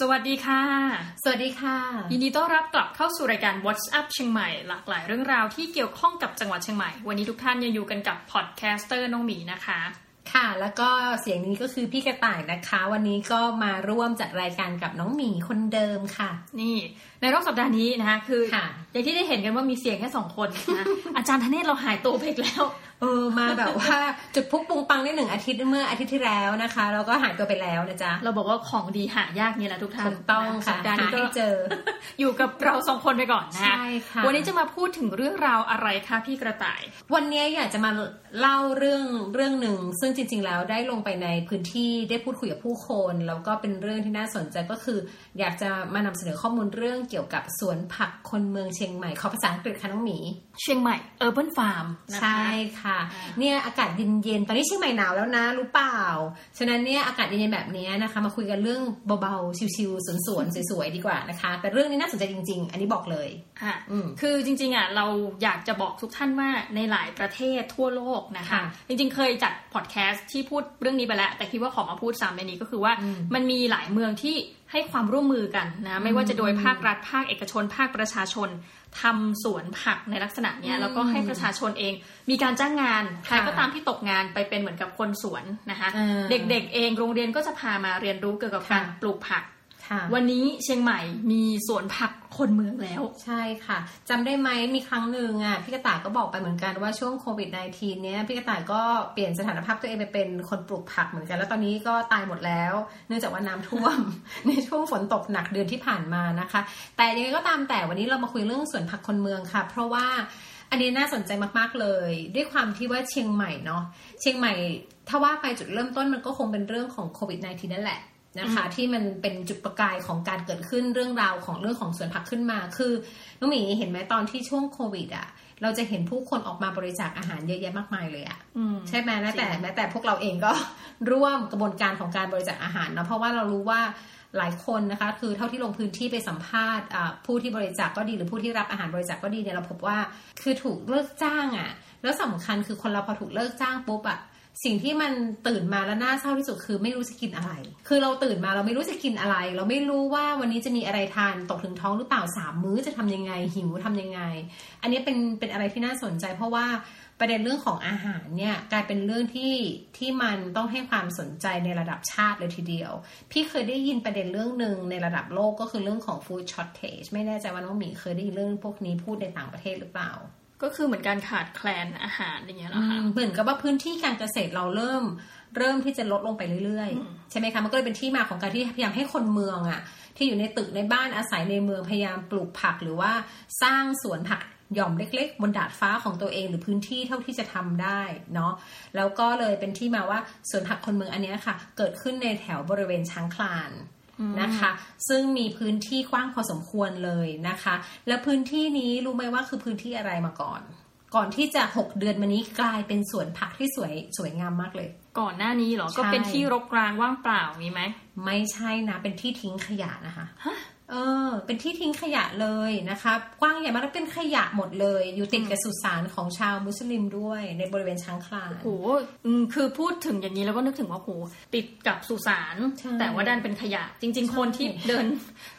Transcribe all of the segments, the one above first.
สวัสดีค่ะ สวัสดีค่ะ ยินดีต้อนรับกลับเข้าสู่รายการ What's Up เชียงใหม่ หลากหลายเรื่องราวที่เกี่ยวข้องกับจังหวัดเชียงใหม่ วันนี้ทุกท่านยังอยู่กันกับ podcaster น้องหมีนะคะ ค่ะ แล้วก็เสียงนี้ก็คือพี่กระต่ายนะคะ วันนี้ก็มาร่วมจัดรายการกับน้องหมีคนเดิมค่ะ นี่ ในรอบสัปดาห์นี้นะคะ คือค่ะอย่างที่ได้เห็นกันว่ามีเสียงแค่สองคนนะอาจารย์ธเนศเราหายตัวไปอีกแล้ว เออมาแบบว่าจุดพลุปุงปังได้หนึ่งอาทิตย์เมื่ออาทิตย์ที่แล้วนะคะแล้วก็หายตัวไปแล้วนะจ๊ะเราบอกว่าของดีหายากนี่แหละทุกท่านถูกต้องนค่ะสัปดาห์นี้หาก็ให้เจอ อยู่กับเราสองคนไปก่อนนะใช่ค่ะวันนี้จะมาพูดถึงเรื่องราวอะไรคะพี่กระต่าย วันนี้อยากจะมาเล่าเรื่องเรื่องหนึ่งซึ่งจริง ๆ แล้วได้ลงไปในพื้นที่ได้พูดคุยกับผู้คน แล้วก็เป็นเรื่องที่น่าสนใจก็คือ อยากจะมานำเสนอข้อมูลเรื่องเกี่ยวกับสวนผักคนเมืองเชียงใหม่ขอภาษาอังกฤษค่ะน้องหมี เชียงใหม่ Urban Farm นะคะใช่ค่ะอ่าเนี่ยอากาศเย็นๆตอนนี้เชียงใหม่หนาวแล้วนะรู้เปล่า ฉะนั้นเนี่ยอากาศเย็นๆแบบนี้นะคะ มาคุยกันเรื่องเบาๆชิวๆสวนๆสวยๆดีกว่านะคะ แต่เรื่องนี้น่าสนใจจริง ๆ อันนี้บอกเลยอะอืมคือจริงๆอะเราอยากจะบอกทุกท่านว่าในหลายประเทศทั่วโลกนะคะค่ะจริงๆเคยจัดพอดแคสต์ที่พูดเรื่องนี้ไปแล้ว แต่คิดว่าขอมาพูดซ้ำในนี้ก็คือว่าอืมมันมีหลายเมืองที่ให้ความร่วมมือกันนะ ไม่ว่าจะโดยภาครัฐภาคเอกชน ภาคประชาชนทำสวนผักในลักษณะเนี้ยอืมแล้วก็ให้ประชาชนเอง มีการจ้างงานใครค่ะก็ตามที่ตกงานไปเป็นเหมือนกับคนสวนนะคะอ่าเด็กๆเองโรงเรียนก็จะพามาเรียนรู้เกี่ยวกับการค่ะปลูกผักค่ะ วันนี้เชียงใหม่มีสวนผักคนเมืองแล้ว ใช่ค่ะจำได้ไหมมีครั้งหนึ่งอะพี่กระต่ายก็บอกไปเหมือนกันว่าช่วงโควิด -19 เนี้ยพี่กระต่ายก็เปลี่ยนสถานภาพตัวเองไปเป็นคนปลูกผักเหมือนกัน แล้วตอนนี้ก็ตายหมดแล้ว เนื่องจากว่าน้ำท่วม ในช่วงฝนตกหนักเดือนที่ผ่านมานะคะ แต่ยังไงก็ตามแต่วันนี้เรามาคุยเรื่องสวนผักคนเมืองค่ะ เพราะว่าอันนี้น่าสนใจมากๆเลย ด้วยความที่ว่าเชียงใหม่เนาะเชียงใหม่ถ้าว่าไปจุดเริ่มต้นมันก็คงเป็นเรื่องของโควิด -19 นั่นแหละ นะคะ ที่มันเป็นจุดประกายของการเกิดขึ้นเรื่องราวของเรื่องของสวนผักขึ้นมา คือน้องหมีเห็นไหมตอนที่ช่วงโควิดอะเราจะเห็นผู้คนออกมาบริจาคอาหารเยอะแยะมากมายเลยอะอืมใช่ไหมแม้แต่จริงแม้แต่พวกเราเองก็ร่วมกระบวนการของการบริจาคอาหารเนาะเพราะว่าเรารู้ว่าหลายคนนะคะ คือเท่าที่ลงพื้นที่ไปสัมภาษณ์อ่าผู้ที่บริจาคก็ดีหรือผู้ที่รับอาหารบริจาคก็ดีเนี่ยเราพบว่าคือถูกเลิกจ้างอะแล้วสำคัญคือคนเราพอถูกเลิกจ้างปุ๊บอะ สิ่งที่มันตื่นมาแล้วน่าเศร้าที่สุดคือไม่รู้จะกินอะไร คือเราตื่นมาเราไม่รู้จะกินอะไร เราไม่รู้ว่าวันนี้จะมีอะไรทานตกถึงท้องหรือเปล่าสามมื้อจะทำยังไง หิวทำยังไง อันนี้เป็นเป็นอะไรที่น่าสนใจ เพราะว่าประเด็นเรื่องของอาหารเนี่ยกลายเป็นเรื่องที่ที่มันต้องให้ความสนใจในระดับชาติเลยทีเดียว พี่เคยได้ยินประเด็นเรื่องหนึ่งในระดับโลกก็คือเรื่องของ food shortage ไม่แน่ใจว่าน้องหมีเคยได้ยินเรื่องพวกนี้พูดในต่างประเทศหรือเปล่า ก็คือเหมือนการขาดแคลนอาหารอย่างเงี้ยเหรอคะเหมือนกับว่าพื้นที่การเกษตรเราเริ่มเริ่มที่จะลดลงไปเรื่อยๆ ใช่ไหมคะมันก็เลยเป็นที่มาของการที่พยายามให้คนเมืองอะ่ะ ที่อยู่ในตึกในบ้านอาศัยในเมืองพยายามปลูกผักหรือว่าสร้างสวนผักหย่อมเล็ก ๆ บนดาดฟ้าของตัวเองหรือพื้นที่เท่าที่จะทำได้เนาะแล้วก็เลยเป็นที่มาว่าสวนผักคนเมืองอันนี้ค่ะ เกิดขึ้นในแถวบริเวณช้างคลาน นะคะ ซึ่งมีพื้นที่กว้างพอสมควรเลยนะคะ แล้วพื้นที่นี้รู้ไหมว่าคือพื้นที่อะไรมาก่อน ก่อนที่จะ6เดือนมานี้กลายเป็นสวนผักที่สวยสวยงามมากเลย ก่อนหน้านี้เหรอใช่ก็เป็นที่รกร้างว่างเปล่ามีไหมไม่ใช่นะเป็นที่ทิ้งขยะนะคะฮะ เออ เป็นที่ทิ้งขยะเลยนะคะกว้างใหญ่มากแล้วเป็นขยะหมดเลย อยู่ติดกับสุสานของชาวมุสลิมด้วยในบริเวณช้างคลานโหอืมคือพูดถึงอย่างนี้แล้วก็นึกถึงว่าโหติดกับสุสานใช่แต่ว่าดันเป็นขยะ จริง ๆ คนที่เดิน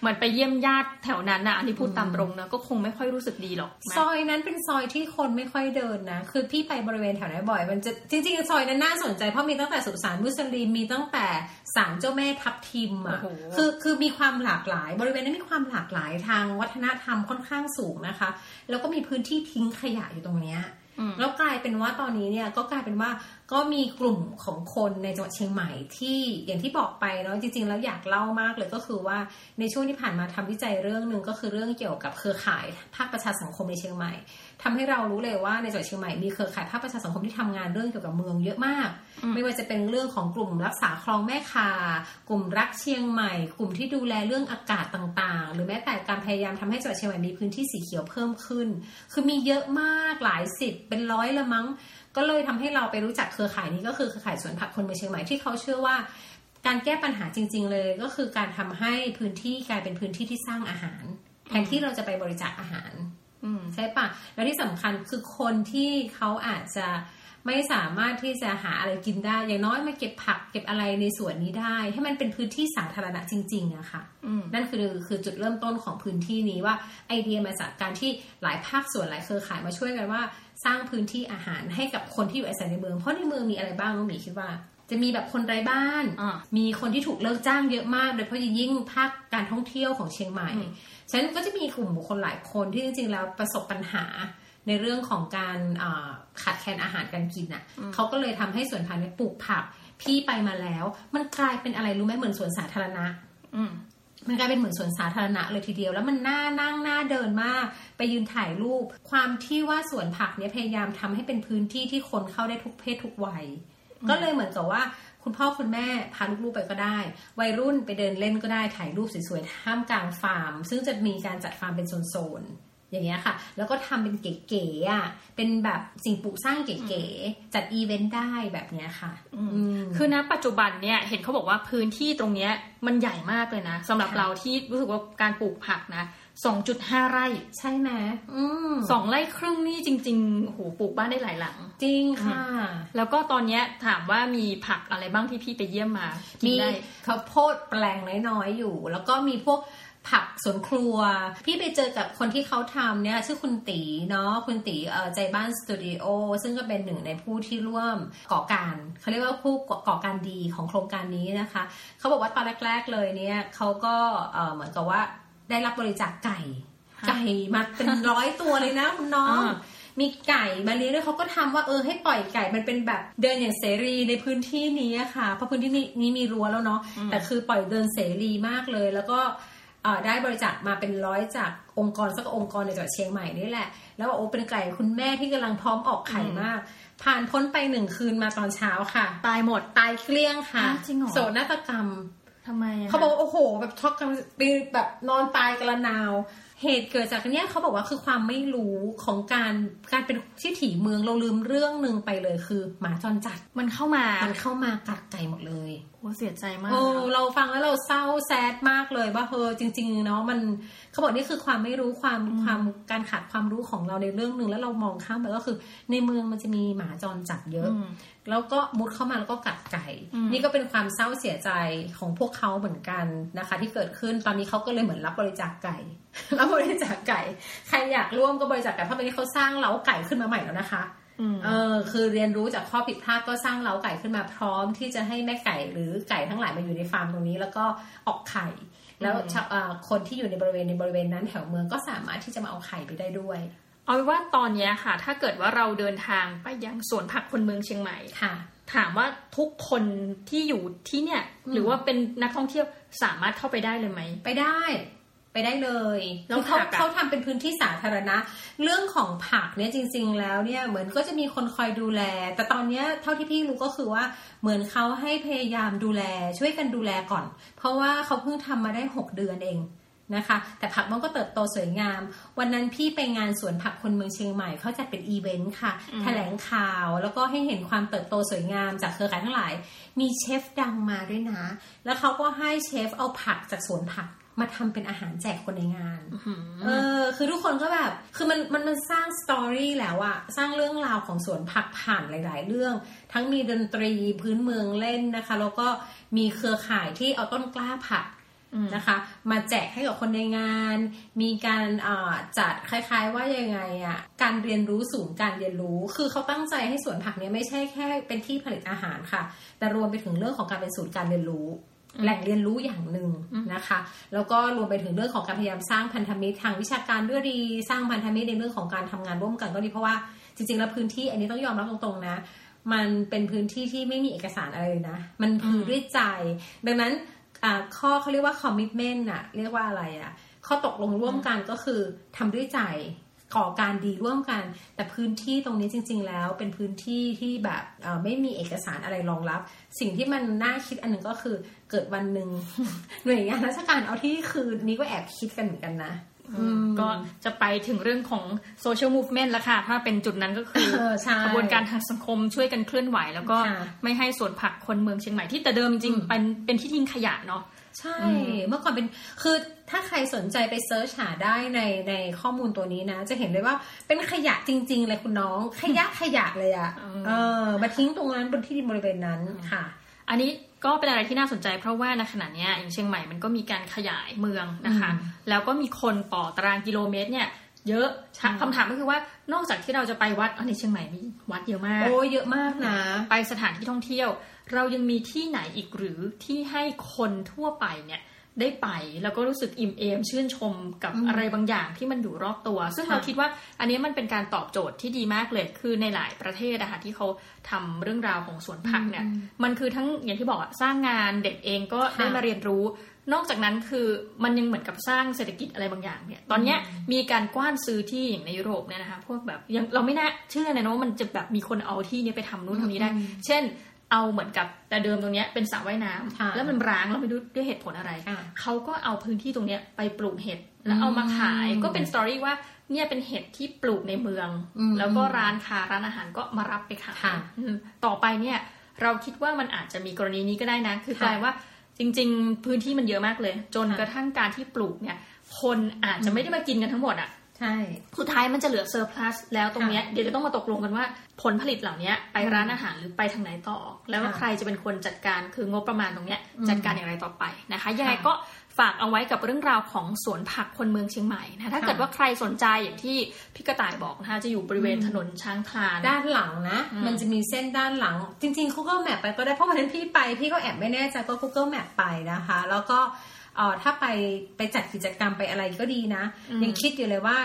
เหมือนไปเยี่ยมญาติแถวนั้นนะอันนี้พูดตามตรงนะก็คงไม่ค่อยรู้สึกดีหรอกนะซอยนั้นเป็นซอยที่คนไม่ค่อยเดินนะคือพี่ไปบริเวณแถวนั้นบ่อย มันจะจริง ๆ ซอยนั้นน่าสนใจเพราะมีตั้งแต่สุสานมุสลิมมีตั้งแต่ศาลเจ้าแม่ทับทิมอะโอ้โหคือคือมีความหลากหลายบริเวณนั้นมีความหลากหลายทางวัฒนธรรมค่อนข้างสูงนะคะ แล้วก็มีพื้นที่ทิ้งขยะอยู่ตรงเนี้ยอืมแล้วกลายเป็นว่าตอนนี้เนี่ยก็กลายเป็นว่าก็มีกลุ่มของคนในจังหวัดเชียงใหม่ที่อย่างที่บอกไปเนาะจริง ๆ แล้วอยากเล่ามากเลยก็คือว่าในช่วงที่ผ่านมาทำวิจัยเรื่องหนึ่งก็คือเรื่องเกี่ยวกับเครือข่ายภาคประชาสังคมในเชียงใหม่ ทำให้เรารู้เลยว่าในจังหวัดเชียงใหม่มีเครือข่ายภาคประชาสังคมที่ทำงานเรื่องเกี่ยวกับเมืองเยอะมาก ไม่ว่าจะเป็นเรื่องของกลุ่มรักษาคลองแม่คากลุ่มรักเชียงใหม่ กลุ่มที่ดูแลเรื่องอากาศต่างๆ หรือแม้แต่การพยายามทำให้จังหวัดเชียงใหม่มีพื้นที่สีเขียวเพิ่มขึ้น คือมีเยอะมากหลายสิบเป็นร้อยละมั้ง ก็เลยทำให้เราไปรู้จักเครือข่ายนี้ก็คือเครือข่ายสวนผักคนเมืองเชียงใหม่ที่เขาเชื่อว่าการแก้ปัญหาจริง ๆ เลยก็คือการทำให้พื้นที่กลายเป็นพื้นที่ที่สร้างอาหาร แทนที่เราจะไปบริจาคอาหาร อืมใช่ปะแล้วที่สำคัญคือคนที่เขาอาจจะไม่สามารถที่จะหาอะไรกินได้ อย่างน้อยมาเก็บผักเก็บอะไรในสวนนี้ได้ ให้มันเป็นพื้นที่สาธารณะจริงๆอะค่ะอืมนั่นคือคือจุดเริ่มต้นของพื้นที่นี้ว่าไอเดียมาจากการที่หลายภาคส่วนหลายเครือข่ายมาช่วยกันว่า สร้างพื้นที่อาหารให้กับคนที่อยู่อาศัยในเมืองเพราะในเมืองมีอะไรบ้างน้องหมีคิดว่าจะมีแบบคนไร้บ้านอ่ามีคนที่ถูกเลิกจ้างเยอะมาก โดยเฉพาะยิ่งภาคการท่องเที่ยวของเชียงใหม่อืม ฉะนั้นก็จะมีกลุ่มบุคคลหลายคนที่จริงๆแล้วประสบปัญหาในเรื่องของการอ่าขาดแคลนอาหารการกินอะเขาก็เลยทำให้สวนผักเนี่ยปลูกผัก พี่ไปมาแล้ว มันกลายเป็นอะไรรู้ไหมเหมือนสวนสาธารณะ อืมมันกลายเป็นเหมือนสวนสาธารณะเลยทีเดียว แล้วมันน่านั่งน่าเดินมาก ไปยืนถ่ายรูป ความที่ว่าสวนผักเนี่ยพยายามทำให้เป็นพื้นที่ที่คนเข้าได้ทุกเพศทุกวัย ก็เลยเหมือนกับว่า คุณพ่อคุณแม่พาลูกๆไปก็ได้ วัยรุ่นไปเดินเล่นก็ได้ถ่ายรูปสวยๆท่ามกลางฟาร์ม ซึ่งจะมีการจัดฟาร์มเป็นโซนๆอย่างเงี้ยค่ะ แล้วก็ทำเป็นเก๋ๆอะเป็นแบบสิ่งปลูกสร้างเก๋ๆจัดอีเวนต์ได้แบบเนี้ยค่ะอืมอืมคือณปัจจุบันเนี่ยเห็นเขาบอกว่าพื้นที่ตรงเนี้ยมันใหญ่มากเลยนะสำหรับค่ะเราที่รู้สึกว่าการปลูกผักนะ 2.5ไร่ ใช่ไหมอืมสองไร่ครึ่งนี่จริงๆโอ้โหปลูกบ้านได้หลายหลัง จริงค่ะ แล้วก็ตอนเนี้ยถามว่ามีผักอะไรบ้างที่พี่ไปเยี่ยมมากินมีได้ข้าวโพดแปลงน้อยๆอยู่ แล้วก็มีพวกผักสวนครัว พี่ไปเจอกับคนที่เขาทำเนี่ย ชื่อคุณตีเนาะคุณตีเอ่อใจบ้านสตูดิโอซึ่งก็เป็นหนึ่งในผู้ที่ร่วมก่อการเขาเรียกว่าผู้ก่อการดีของโครงการนี้นะคะ เขาบอกว่าตอนแรก ๆ เลยเนี่ยเขาก็เอ่อเหมือนกับว่า ได้รับบริจาคไก่ค่ะไก่มาเป็นร้อยตัวเลยนะคุณน้องอ่ามีไก่มาเลี้ยงด้วยเขาก็ทำว่าเออให้ปล่อยไก่มันเป็นแบบเดินอย่างเสรีในพื้นที่นี้อะค่ะ เพราะพื้นที่นี้นี้มีรั้วแล้วเนาะแต่คือปล่อยเดินเสรีมากเลย แล้วก็เอ่อได้บริจาคมาเป็นร้อยจากองค์กรสักองค์กรในจังหวัดเชียงใหม่นี่แหละ แล้วบอกโอ้เป็นไก่คุณแม่ที่กำลังพร้อมออกไข่มาก ผ่านพ้นไปหนึ่งคืนมาตอนเช้าค่ะ ตายหมดตายเกลี้ยงค่ะอ้าวจริงเหรอโศกนาฏกรรม ทำไมอะเขาบอกว่าโอ้โห แบบช็อกกันปีแบบนอนตายกันละนาว เหตุเกิดจากอันเนี้ยเขาบอกว่าคือความไม่รู้ของการการเป็นที่ถีเมืองเราลืมเรื่องหนึ่งไปเลยคือ หมาจรจัดมันเข้ามามันเข้ามากัดไก่หมดเลยโอ้เสียใจมากโอ้อะเราฟังแล้วเราเศร้าแซดมากเลยว่าเออจริง ๆ เนาะมันเขาบอกนี่คือความไม่รู้ความความการขาดความรู้ของเราในเรื่องหนึ่งแล้วเรามองข้ามไปก็คือ ในเมืองมันจะมีหมาจรจัดเยอะอืมแล้วก็มุดเข้ามาแล้วก็กัดไก่อืมนี่ก็เป็นความเศร้าเสียใจของพวกเขาเหมือนกันนะคะ ที่เกิดขึ้นตอนนี้เขาก็เลยเหมือนรับบริจาคไก่รับบริจาคไก่ ใครอยากร่วมก็บริจาคไก่เพราะตอนนี้เขาสร้างเล้าไก่ขึ้นมาใหม่แล้วนะคะอืม เออ คือเรียนรู้จากข้อผิดพลาดก็สร้างเล้าไก่ขึ้นมาพร้อมที่จะให้แม่ไก่หรือไก่ทั้งหลายมาอยู่ในฟาร์มตรงนี้ แล้วก็ออกไข่ แล้วชาวเอ่อคนที่อยู่ในบริเวณในบริเวณนั้นแถวเมืองก็สามารถที่จะมาเอาไข่ไปได้ด้วย เอาเป็นว่าตอนเนี้ยค่ะ ถ้าเกิดว่าเราเดินทางไปยังสวนผักคนเมืองเชียงใหม่ค่ะ ถามว่าทุกคนที่อยู่ที่เนี่ยอืมหรือว่าเป็นนักท่องเที่ยวสามารถเข้าไปได้เลยไหมไปได้ ไปได้เลยแล้วคือเขาผักอะเขาทำเป็นพื้นที่สาธารณะ เรื่องของผักเนี่ยจริง ๆ แล้วเนี่ยเหมือนก็จะมีคนคอยดูแล แต่ตอนเนี้ยเท่าที่พี่รู้ก็คือว่าเหมือนเขาให้พยายามดูแลช่วยกันดูแลก่อน เพราะว่าเขาเพิ่งทำมาได้ 6 เดือนเองนะคะ แต่ผักมันก็เติบโตสวยงาม วันนั้นพี่ไปงานสวนผักคนเมืองเชียงใหม่เขาจัดเป็นอีเวนต์ค่ะอืมแถลงข่าวแล้วก็ให้เห็นความเติบโตสวยงามจากเครือข่ายทั้งหลาย มีเชฟดังมาด้วยนะ แล้วเขาก็ให้เชฟเอาผักจากสวนผัก มาทำเป็นอาหารแจกคนในงานหืมเออ คือทุกคนก็แบบ คือมันมันมันสร้างสตอรี่แล้วอะสร้างเรื่องราวของสวนผักผ่านหลาย ๆ เรื่อง ทั้งมีดนตรีพื้นเมืองเล่นนะคะ แล้วก็มีเครือข่ายที่เอาต้นกล้าผักอืมนะคะ มาแจกให้กับคนในงาน มีการอ่าจัดคล้าย ๆ ว่ายังไงอะการเรียนรู้ศูนย์การเรียนรู้ คือเขาตั้งใจให้สวนผักเนี้ยไม่ใช่แค่เป็นที่ผลิตอาหารค่ะ แต่รวมไปถึงเรื่องของการเป็นศูนย์การเรียนรู้ แหล่งเรียนรู้อย่างหนึ่งนะคะ แล้วก็รวมไปถึงเรื่องของการพยายามสร้างพันธมิตรทางวิชาการด้วยดี สร้างพันธมิตรในเรื่องของการทำงานร่วมกันก็ดีเพราะว่าจริงๆแล้วพื้นที่อันนี้ต้องยอมรับตรงๆนะ มันเป็นพื้นที่ที่ไม่มีเอกสารอะไรเลยนะ มันคือด้วยใจ ดังนั้นอ่าข้อเขาเรียกว่า commitment อะเรียกว่าอะไรอะข้อตกลงร่วมกันก็คือทำด้วยใจ ก่อการดีร่วมกัน แต่พื้นที่ตรงนี้จริง ๆ แล้ว เป็นพื้นที่ที่แบบไม่มีเอกสารอะไรรองรับ สิ่งที่มันน่าคิดอันหนึ่งก็คือเกิดวันหนึ่งหน่วยงานราชการเอาที่คืนนี้ก็แอบคิดกันเหมือนกันนะ ก็จะไปถึงเรื่องของ social movement แล้วค่ะ ถ้าเป็นจุดนั้นก็คือเออใช่กระบวนการทางสังคมช่วยกันเคลื่อนไหว แล้วก็ค่ะไม่ให้สวนผักคนเมืองเชียงใหม่ที่แต่เดิมจริงๆเป็นเป็นที่ทิ้งขยะเนาะใช่ เมื่อก่อนเป็นคือถ้าใครสนใจไป search หาได้ในในข้อมูลตัวนี้นะ จะเห็นได้ว่าเป็นขยะจริง ๆ เลยคุณน้อง ขยะขยะเลยอะอืมเออมาทิ้งตรงนั้นบนที่ดินบริเวณนั้นค่ะ อันนี้ ก็เป็นอะไรที่น่าสนใจเพราะว่าในขณะเนี้ยอย่างเชียงใหม่มันก็มีการขยายเมืองนะคะอืมแล้วก็มีคนต่อตารางกิโลเมตรเนี่ยเยอะอืมคำถามก็คือว่านอกจากที่เราจะไปวัดอันในเชียงใหม่มีวัดเยอะมากโอ้เยอะมากนะ ไปสถานที่ท่องเที่ยว เรายังมีที่ไหนอีกหรือที่ให้คนทั่วไปเนี่ย ได้ไป แล้วก็รู้สึกอิ่มเอมชื่นชมกับอืมอะไรบางอย่างที่มันอยู่รอบตัว ซึ่งค่ะเราคิดว่าอันนี้มันเป็นการตอบโจทย์ที่ดีมากเลย คือในหลายประเทศนะคะที่เขาทำเรื่องราวของสวนผักเนี่ยอืมมันคือทั้งอย่างที่บอกอะสร้างงานเด็กเองก็ค่ะได้มาเรียนรู้ นอกจากนั้นคือมันยังเหมือนกับสร้างเศรษฐกิจอะไรบางอย่างเนี่ย ตอนเนี้ยมีการกว้านซื้อที่อย่างในยุโรปเนี่ยนะคะพวกแบบยังเราไม่น่าเชื่อเลยนะว่ามันจะแบบมีคนเอาที่เนี้ไปทำนู่นทำนี้ได้อืมเช่น เอาเหมือนกับแต่เดิมตรงเนี้ยเป็นสระว่ายน้ำค่ะแล้วมันร้างแล้วไม่รู้ด้วยเหตุผลอะไรค่ะเขาก็เอาพื้นที่ตรงเนี้ยไปปลูกเห็ดแล้วเอามาขายอืมก็เป็นสตอรี่ว่าเนี่ยเป็นเห็ดที่ปลูกในเมืองอืมแล้วก็ร้านค้าร้านอาหารก็มารับไปขายค่ะอืมต่อไปเนี่ยเราคิดว่ามันอาจจะมีกรณีนี้ก็ได้นะ คือค่ะกลายว่าจริง ๆ พื้นที่มันเยอะมากเลย จนค่ะกระทั่งการที่ปลูกเนี่ย คนอาจจะไม่ได้มากินกันทั้งหมดอะ ใช่ สุดท้ายมันจะเหลือเซอร์พลัสแล้วตรงเนี้ยเดี๋ยวจะต้องมาตกลงกันว่า ผลผลิตเหล่านี้ไปร้านอาหารหรือไปทางไหนต่อ แล้วว่าค่ะใครจะเป็นคนจัดการคืองบประมาณตรงเนี้ยอืมจัดการอย่างไรต่อไปนะคะยังไงค่ะก็ฝากเอาไว้กับเรื่องราวของสวนผักคนเมืองเชียงใหม่นะถ้าค่ะเกิดว่าใครสนใจอย่างที่พี่กระต่ายบอกนะคะจะอยู่บริเวณอืมถนนช้างคลานด้านหลังนะอืมมันจะมีเส้นด้านหลัง จริงๆ Google Map ไปก็ได้เพราะวันนั้นพี่ไปพี่ก็แอบไม่แน่ใจก็ Google Map ไปนะคะ แล้วก็เอ่อถ้าไปไปจัดกิจกรรมไปอะไรก็ดีนะอืมยังคิดอยู่เลยว่า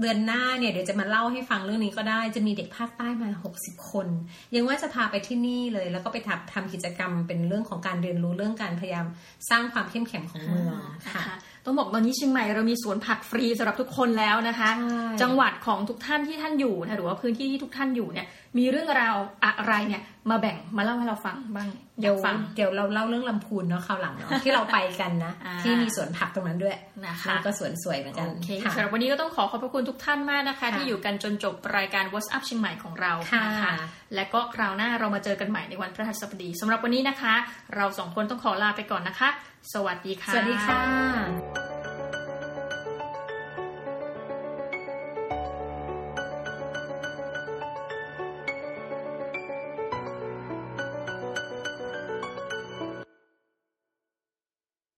เดือนหน้าเนี่ยเดี๋ยวจะมาเล่าให้ฟังเรื่องนี้ก็ได้จะมีเด็กภาคใต้มา 60 คน ยังว่าจะพาไปที่นี่เลย แล้วก็ไปทำทำกิจกรรมเป็นเรื่องของการเรียนรู้เรื่องการพยายามสร้างความเข้มแข็งของเมืองนะค่ะคะ ต้องบอกตอนนี้เชียงใหม่เรามีสวนผักฟรีสำหรับทุกคนแล้วนะคะใช่จังหวัดของทุกท่านที่ท่านอยู่นะหรือว่าพื้นที่ที่ทุกท่านอยู่เนี่ย มีเรื่องราวอะไรเนี่ย มาแบ่งมาเล่าให้เราฟังบ้างอเดี๋ยายวกฟังเดี๋ยวเราเล่าเรื่องลำพูนเนาะคราวหลังเนาะที่เราไปกันนะอ่าที่มีสวนผักตรงนั้นด้วยนะคะแล้วก็สวนสวยเหมือนกันโอเคค่ะสำหรับวันนี้ก็ต้องขอขอบพระคุณทุกท่านมากนะคะค่ะที่อยู่กันจนจบรายการ What's Up เชียงใหม่ของเราค่ะนะคะและก็คราวหน้าเรามาเจอกันใหม่ในวันพฤหัสบดีสำหรับวันนี้นะคะ เราสองคนต้องขอลาไปก่อนนะคะ สวัสดีค่ะ สวัสดีค่ะ